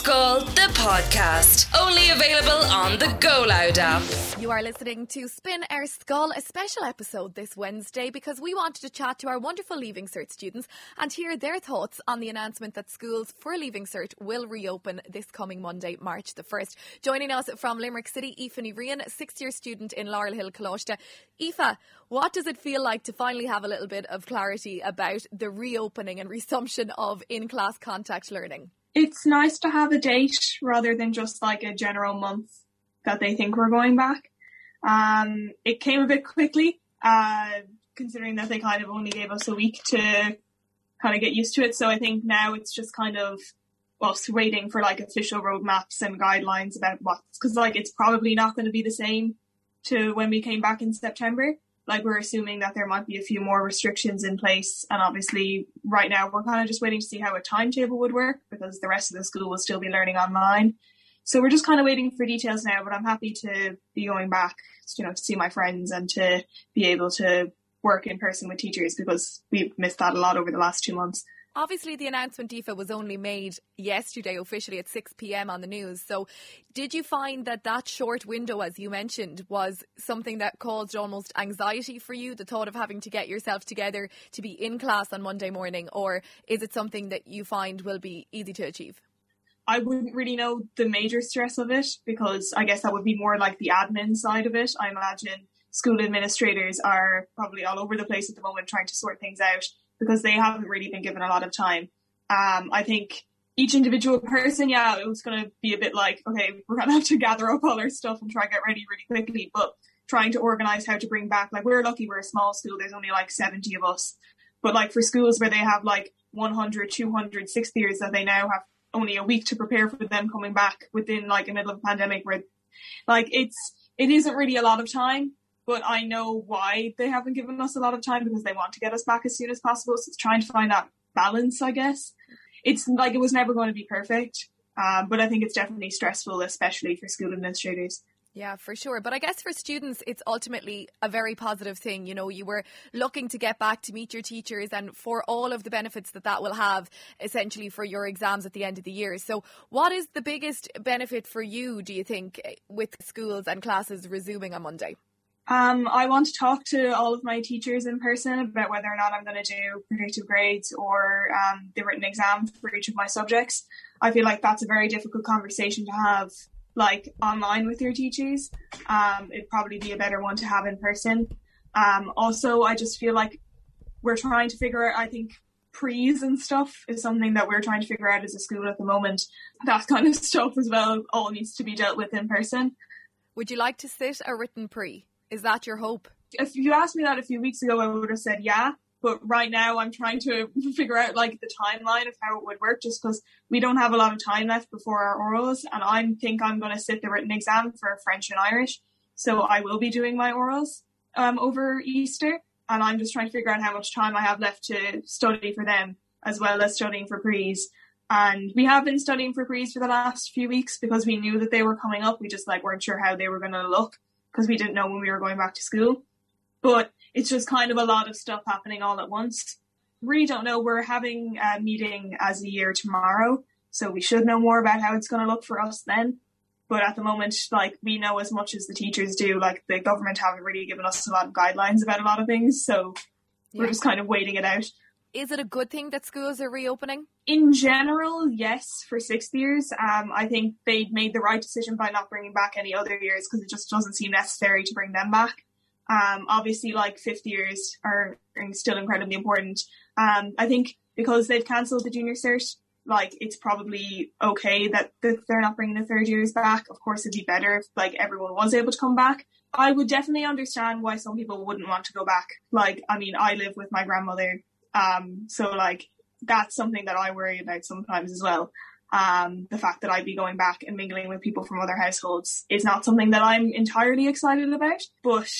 Scoil, the podcast. Only available on the Go Loud app. You are listening to Spin Ar Scoil, a special episode this Wednesday because we wanted to chat to our wonderful Leaving Cert students and hear their thoughts on the announcement that schools for Leaving Cert will reopen this coming Monday, March the 1st. Joining us from Limerick City, Aoife Riain, sixth year student in Laurel Hill, Coláiste. Aoife, what does it feel like to finally have a little bit of clarity about the reopening and resumption of in class contact learning? It's nice to have a date rather than just like a general month that they think we're going back. Um, it came a bit quickly, uh, considering that they kind of only gave us a week to kind of get used to it. So I think now it's just kind of well, waiting for like official roadmaps and guidelines about what's because like it's probably not going to be the same to when we came back in September like we're assuming that there might be a few more restrictions in place and obviously right now we're kind of just waiting to see how a timetable would work because the rest of the school will still be learning online. So we're just kind of waiting for details now but i'm happy to be going back you know to see my friends and to be able to work in person with teachers because we've missed that a lot over the last two months Obviously, the announcement, Aoife, was only made yesterday officially at 6 pm on the news. So, did you find that that short window, as you mentioned, was something that caused almost anxiety for you? The thought of having to get yourself together to be in class on Monday morning, or is it something that you find will be easy to achieve? I wouldn't really know the major stress of it because I guess that would be more like the admin side of it. I imagine school administrators are probably all over the place at the moment trying to sort things out because they haven't really been given a lot of time. Um, I think each individual person, yeah, it was going to be a bit like, okay, we're going to have to gather up all our stuff and try and get ready really quickly. But trying to organize how to bring back, like, we're lucky we're a small school. There's only like 70 of us. But like for schools where they have like 100, 200, 60 years that they now have only a week to prepare for them coming back within like a middle of a pandemic where like it's, it isn't really a lot of time but I know why they haven't given us a lot of time because they want to get us back as soon as possible. So it's trying to find that balance, I guess. It's like it was never going to be perfect, um, but I think it's definitely stressful, especially for school administrators. Yeah, for sure. But I guess for students, it's ultimately a very positive thing. You know, you were looking to get back to meet your teachers and for all of the benefits that that will have essentially for your exams at the end of the year. So, what is the biggest benefit for you, do you think, with schools and classes resuming on Monday? Um, I want to talk to all of my teachers in person about whether or not I'm going to do predictive grades or um, the written exam for each of my subjects. I feel like that's a very difficult conversation to have, like online with your teachers. Um, it'd probably be a better one to have in person. Um, also, I just feel like we're trying to figure out. I think pre's and stuff is something that we're trying to figure out as a school at the moment. That kind of stuff as well all needs to be dealt with in person. Would you like to sit a written pre? Is that your hope? If you asked me that a few weeks ago, I would have said yeah. But right now, I'm trying to figure out like the timeline of how it would work, just because we don't have a lot of time left before our orals, and I think I'm going to sit the written exam for French and Irish, so I will be doing my orals um, over Easter, and I'm just trying to figure out how much time I have left to study for them, as well as studying for pre's. And we have been studying for pre's for the last few weeks because we knew that they were coming up. We just like weren't sure how they were going to look because we didn't know when we were going back to school. But it's just kind of a lot of stuff happening all at once. Really don't know. We're having a meeting as a year tomorrow, so we should know more about how it's going to look for us then. But at the moment, like we know as much as the teachers do. Like the government haven't really given us a lot of guidelines about a lot of things, so yeah. we're just kind of waiting it out. Is it a good thing that schools are reopening? In general, yes, for sixth years. Um, I think they made the right decision by not bringing back any other years because it just doesn't seem necessary to bring them back. Um, obviously, like fifth years are, are still incredibly important. Um, I think because they've cancelled the junior cert, like it's probably okay that, that they're not bringing the third years back. Of course, it'd be better if like everyone was able to come back. I would definitely understand why some people wouldn't want to go back. Like, I mean, I live with my grandmother um, so like that's something that I worry about sometimes as well. Um, the fact that I'd be going back and mingling with people from other households is not something that I'm entirely excited about. But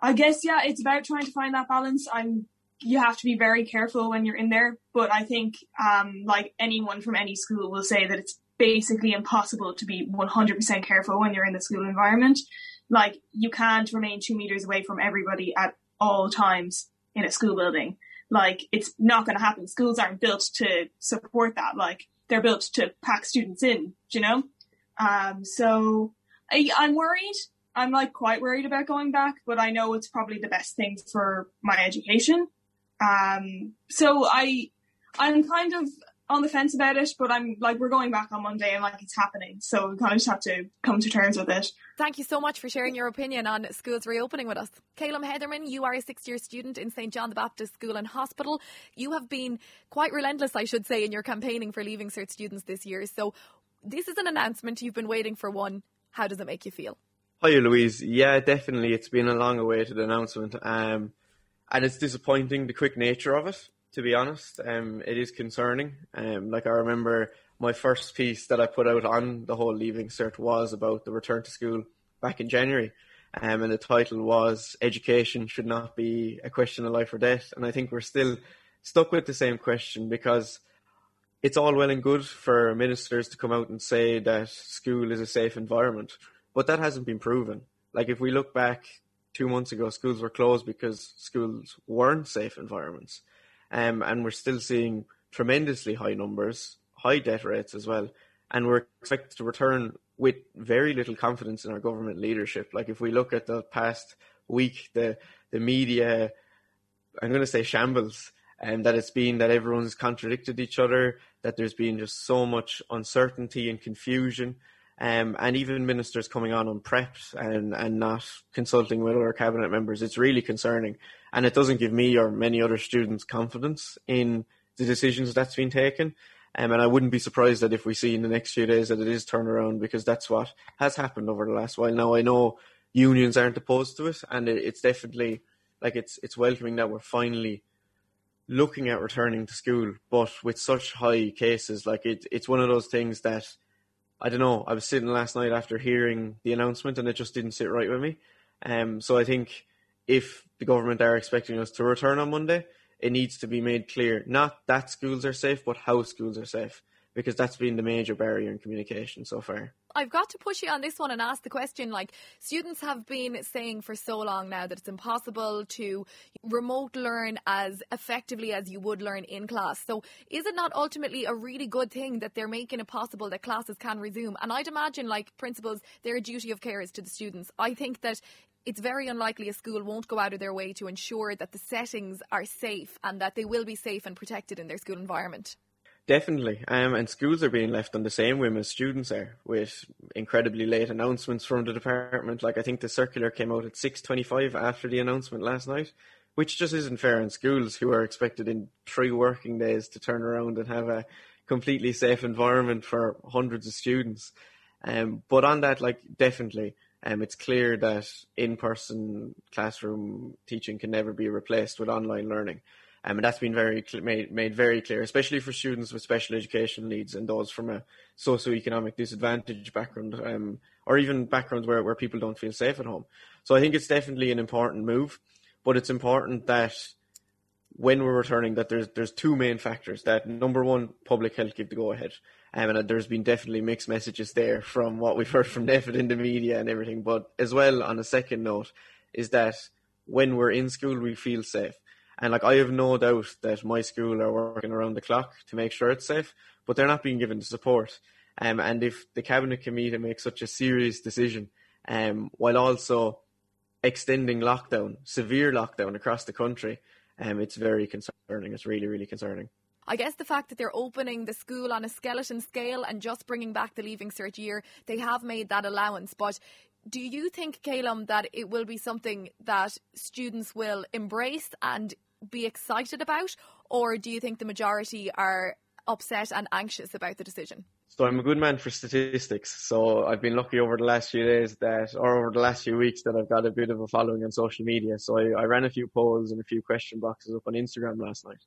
I guess yeah, it's about trying to find that balance. I'm you have to be very careful when you're in there. But I think um, like anyone from any school will say that it's basically impossible to be 100% careful when you're in the school environment. Like you can't remain two meters away from everybody at all times in a school building like it's not going to happen. Schools aren't built to support that. Like they're built to pack students in, you know? Um, so I, I'm worried. I'm like quite worried about going back, but I know it's probably the best thing for my education. Um, so I, I'm kind of on the fence about it, but I'm like, we're going back on Monday and like it's happening. So we kind of just have to come to terms with it. Thank you so much for sharing your opinion on schools reopening with us. Caillum Hedderman, you are a sixth year student in St. John the Baptist School and Hospital. You have been quite relentless, I should say, in your campaigning for Leaving Cert students this year. So this is an announcement. You've been waiting for one. How does it make you feel? Hi, Louise. Yeah, definitely. It's been a long awaited announcement. Um, and it's disappointing the quick nature of it to be honest. Um, it is concerning. Um, like I remember my first piece that I put out on the whole leaving cert was about the return to school back in January. Um, and the title was Education Should Not Be a Question of Life or Death. And I think we're still stuck with the same question because it's all well and good for ministers to come out and say that school is a safe environment, but that hasn't been proven. Like if we look back two months ago, schools were closed because schools weren't safe environments um, and we're still seeing tremendously high numbers, high debt rates as well, and we're expected to return with very little confidence in our government leadership. Like if we look at the past week, the the media, I'm going to say shambles, and um, that it's been that everyone's contradicted each other, that there's been just so much uncertainty and confusion. Um, and even ministers coming on unprepped and, and not consulting with other cabinet members, it's really concerning. And it doesn't give me or many other students confidence in the decisions that's been taken. Um, and I wouldn't be surprised that if we see in the next few days that it is turned around because that's what has happened over the last while. Now I know unions aren't opposed to it, and it, it's definitely like it's it's welcoming that we're finally looking at returning to school, but with such high cases, like it, it's one of those things that I don't know. I was sitting last night after hearing the announcement, and it just didn't sit right with me. Um, so I think if the government are expecting us to return on Monday, it needs to be made clear not that schools are safe, but how schools are safe, because that's been the major barrier in communication so far. I've got to push you on this one and ask the question like students have been saying for so long now that it's impossible to remote learn as effectively as you would learn in class. So is it not ultimately a really good thing that they're making it possible that classes can resume? And I'd imagine like principals, their duty of care is to the students. I think that it's very unlikely a school won't go out of their way to ensure that the settings are safe and that they will be safe and protected in their school environment. Definitely. Um, and schools are being left on the same whim as students are, with incredibly late announcements from the department. Like I think the circular came out at six twenty-five after the announcement last night, which just isn't fair on schools who are expected in three working days to turn around and have a completely safe environment for hundreds of students. Um, but on that, like definitely, um, it's clear that in-person classroom teaching can never be replaced with online learning. Um, and that's been very made, made very clear, especially for students with special education needs and those from a socioeconomic disadvantaged background, um, or even backgrounds where, where people don't feel safe at home. So I think it's definitely an important move, but it's important that when we're returning, that there's there's two main factors. That number one, public health give the go ahead, um, and there's been definitely mixed messages there from what we've heard from NPHET in the media and everything. But as well, on a second note, is that when we're in school, we feel safe. And like I have no doubt that my school are working around the clock to make sure it's safe, but they're not being given the support. Um, and if the cabinet committee makes such a serious decision, um, while also extending lockdown, severe lockdown across the country, um, it's very concerning. It's really, really concerning. I guess the fact that they're opening the school on a skeleton scale and just bringing back the leaving cert year, they have made that allowance. But do you think, Caillum, that it will be something that students will embrace and be excited about, or do you think the majority are upset and anxious about the decision? So I'm a good man for statistics. So I've been lucky over the last few days that, or over the last few weeks, that I've got a bit of a following on social media. So I, I ran a few polls and a few question boxes up on Instagram last night.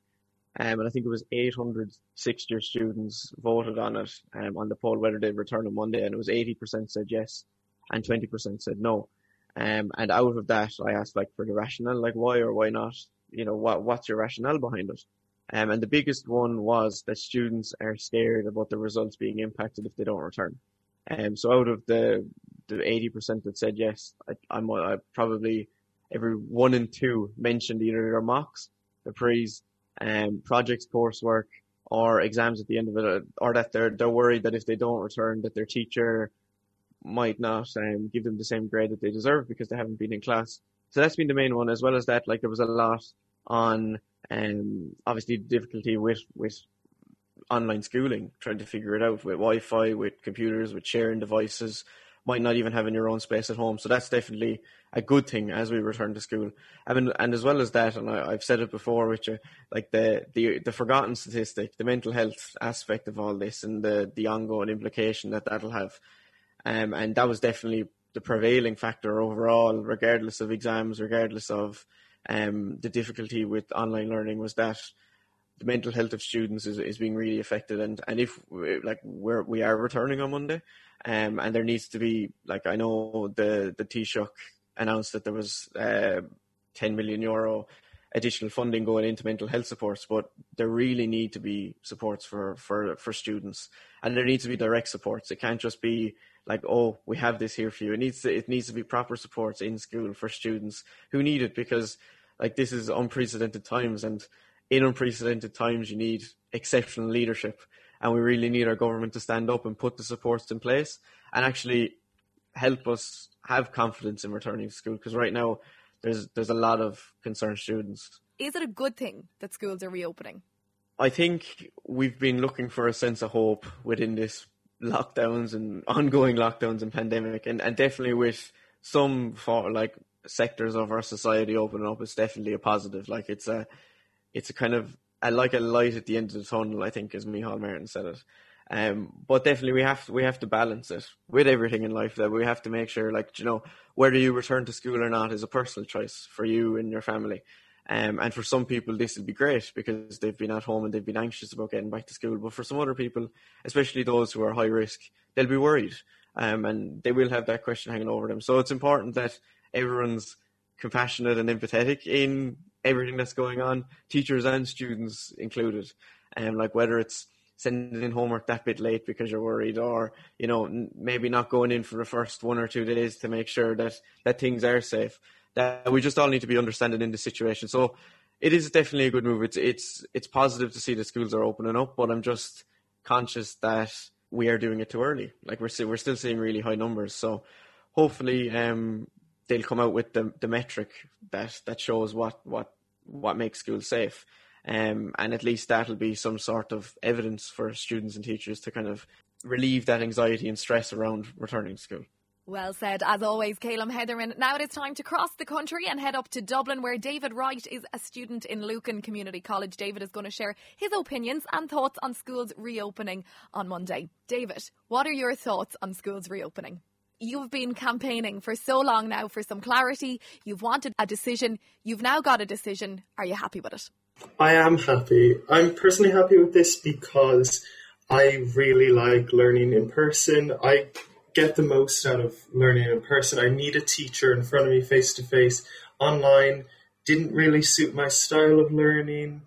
Um, and I think it was 800 sixth year students voted on it um, on the poll whether they'd return on Monday, and it was 80% said yes and 20% said no. Um, and out of that, I asked like for the rationale, like why or why not you know, what, what's your rationale behind it? Um, and the biggest one was that students are scared about the results being impacted if they don't return. Um, so out of the, the 80% that said yes, I, I'm I probably every one in two mentioned either their mocks, the pre's, um, projects coursework, or exams at the end of it, or that they're they're worried that if they don't return, that their teacher might not um, give them the same grade that they deserve because they haven't been in class. So that's been the main one. As well as that, like there was a lot on um, obviously difficulty with with online schooling, trying to figure it out with Wi-Fi, with computers, with sharing devices, might not even having your own space at home. So that's definitely a good thing as we return to school. I mean, and as well as that, and I, have said it before, Richard, like the, the the forgotten statistic, the mental health aspect of all this, and the the ongoing implication that that'll have, um, and that was definitely the prevailing factor overall, regardless of exams, regardless of um, the difficulty with online learning, was that the mental health of students is, is being really affected. And and if like we're we are returning on Monday um and there needs to be like I know the the Taoiseach announced that there was uh, 10 million euro additional funding going into mental health supports but there really need to be supports for for for students. And there needs to be direct supports. It can't just be like oh we have this here for you it needs to it needs to be proper supports in school for students who need it because like this is unprecedented times and in unprecedented times, you need exceptional leadership, and we really need our government to stand up and put the supports in place and actually help us have confidence in returning to school. Because right now, there's there's a lot of concerned students. Is it a good thing that schools are reopening? I think we've been looking for a sense of hope within this lockdowns and ongoing lockdowns and pandemic, and, and definitely with some for like sectors of our society opening up, it's definitely a positive. Like it's a it's a kind of a, like a light at the end of the tunnel. I think, as Micheál Martin said it. Um, but definitely we have to, we have to balance it with everything in life. That we have to make sure, like you know, whether you return to school or not is a personal choice for you and your family. Um, and for some people, this will be great because they've been at home and they've been anxious about getting back to school. But for some other people, especially those who are high risk, they'll be worried, um, and they will have that question hanging over them. So it's important that everyone's compassionate and empathetic in everything that's going on, teachers and students included. And um, like whether it's sending in homework that bit late because you're worried, or you know maybe not going in for the first one or two days to make sure that that things are safe. That we just all need to be understanding in the situation. So it is definitely a good move. It's it's it's positive to see the schools are opening up, but I'm just conscious that we are doing it too early. Like we're we're still seeing really high numbers. So hopefully um, they'll come out with the the metric that that shows what what what makes schools safe. Um, and at least that'll be some sort of evidence for students and teachers to kind of relieve that anxiety and stress around returning to school. Well said, as always, Caleb Hedderman. Now it is time to cross the country and head up to Dublin, where David Wright is a student in Lucan Community College. David is going to share his opinions and thoughts on schools reopening on Monday. David, what are your thoughts on schools reopening? you've been campaigning for so long now for some clarity. You've wanted a decision. You've now got a decision. Are you happy with it? I am happy. I'm personally happy with this because I really like learning in person. I get the most out of learning in person. I need a teacher in front of me face to face. Online didn't really suit my style of learning.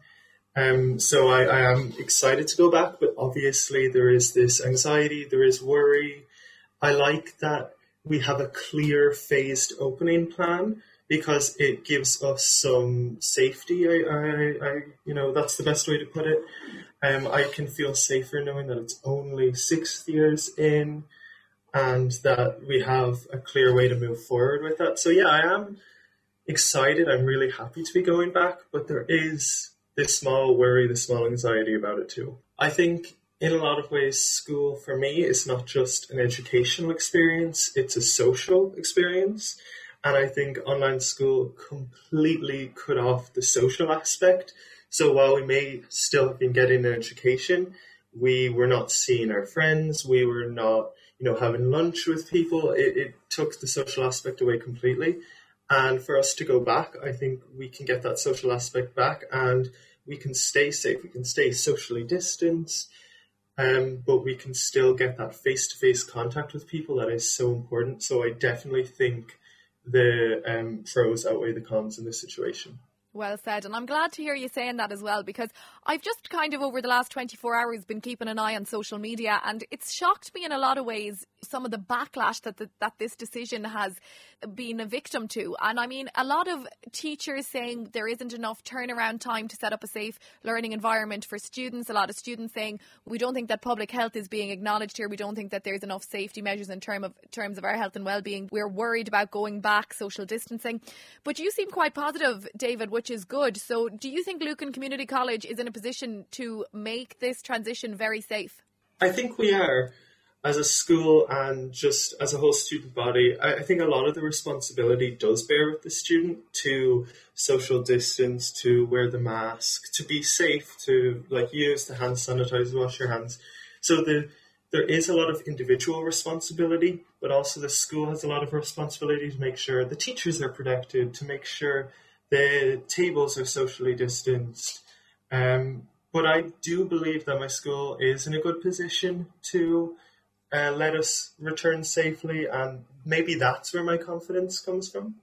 Um, so I, I am excited to go back, but obviously there is this anxiety, there is worry, I like that we have a clear phased opening plan because it gives us some safety. I, I, I, you know, that's the best way to put it. Um, I can feel safer knowing that it's only six years in, and that we have a clear way to move forward with that. So yeah, I am excited. I'm really happy to be going back, but there is this small worry, this small anxiety about it too. I think in a lot of ways, school for me is not just an educational experience, it's a social experience. And I think online school completely cut off the social aspect. So while we may still have been getting an education, we were not seeing our friends, we were not, you know, having lunch with people. It, it took the social aspect away completely. And for us to go back, I think we can get that social aspect back and we can stay safe, we can stay socially distanced um, but we can still get that face to face contact with people that is so important. So I definitely think the um, pros outweigh the cons in this situation. Well said. And I'm glad to hear you saying that as well because I've just kind of over the last 24 hours been keeping an eye on social media and it's shocked me in a lot of ways some of the backlash that the, that this decision has been a victim to. And I mean, a lot of teachers saying there isn't enough turnaround time to set up a safe learning environment for students. A lot of students saying we don't think that public health is being acknowledged here. We don't think that there's enough safety measures in term of terms of our health and well-being. We're worried about going back, social distancing. But you seem quite positive, David, which is good. So, do you think Lucan Community College is in a position to make this transition very safe? I think we are as a school and just as a whole student body, I, I, think a lot of the responsibility does bear with the student to social distance, to wear the mask, to be safe, to like use the hand sanitizer, wash your hands. So the there is a lot of individual responsibility, but also the school has a lot of responsibility to make sure the teachers are protected, to make sure the tables are socially distanced. Um, but I do believe that my school is in a good position to uh, let us return safely, and maybe that's where my confidence comes from.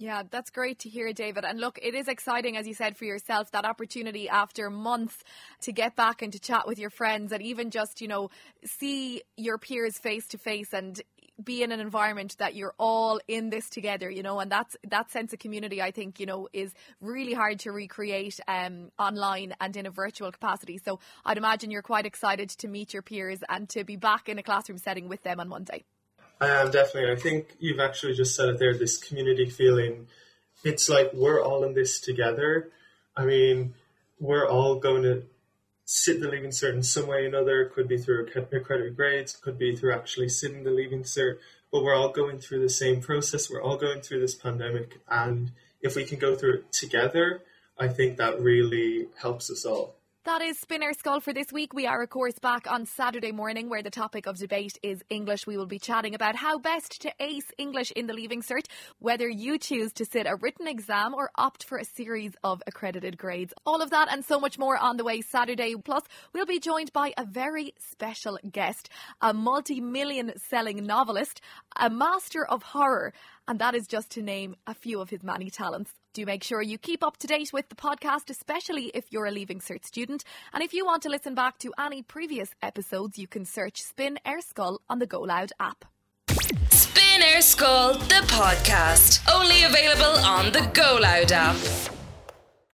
Yeah, that's great to hear, David. And look, it is exciting, as you said, for yourself, that opportunity after months to get back and to chat with your friends and even just, you know, see your peers face to face and be in an environment that you're all in this together, you know, and that's that sense of community. I think you know is really hard to recreate um, online and in a virtual capacity. So I'd imagine you're quite excited to meet your peers and to be back in a classroom setting with them on Monday. I am definitely. I think you've actually just said it there. This community feeling. It's like we're all in this together. I mean, we're all going to sit the leaving cert in some way or another. It could be through accredited grades, could be through actually sitting the leaving cert. But we're all going through the same process. We're all going through this pandemic, and if we can go through it together, I think that really helps us all. That is Spin Ar Scoil for this week. We are, of course, back on Saturday morning where the topic of debate is English. We will be chatting about how best to ace English in the Leaving Cert, whether you choose to sit a written exam or opt for a series of accredited grades. All of that and so much more on the way Saturday. Plus, we'll be joined by a very special guest, a multi million selling novelist, a master of horror, and that is just to name a few of his many talents. Do make sure you keep up to date with the podcast, especially if you're a Leaving Cert student. And if you want to listen back to any previous episodes, you can search Spin Ar Scoil on the Go Loud app. Spin Ar Scoil, the podcast, only available on the Go Loud app.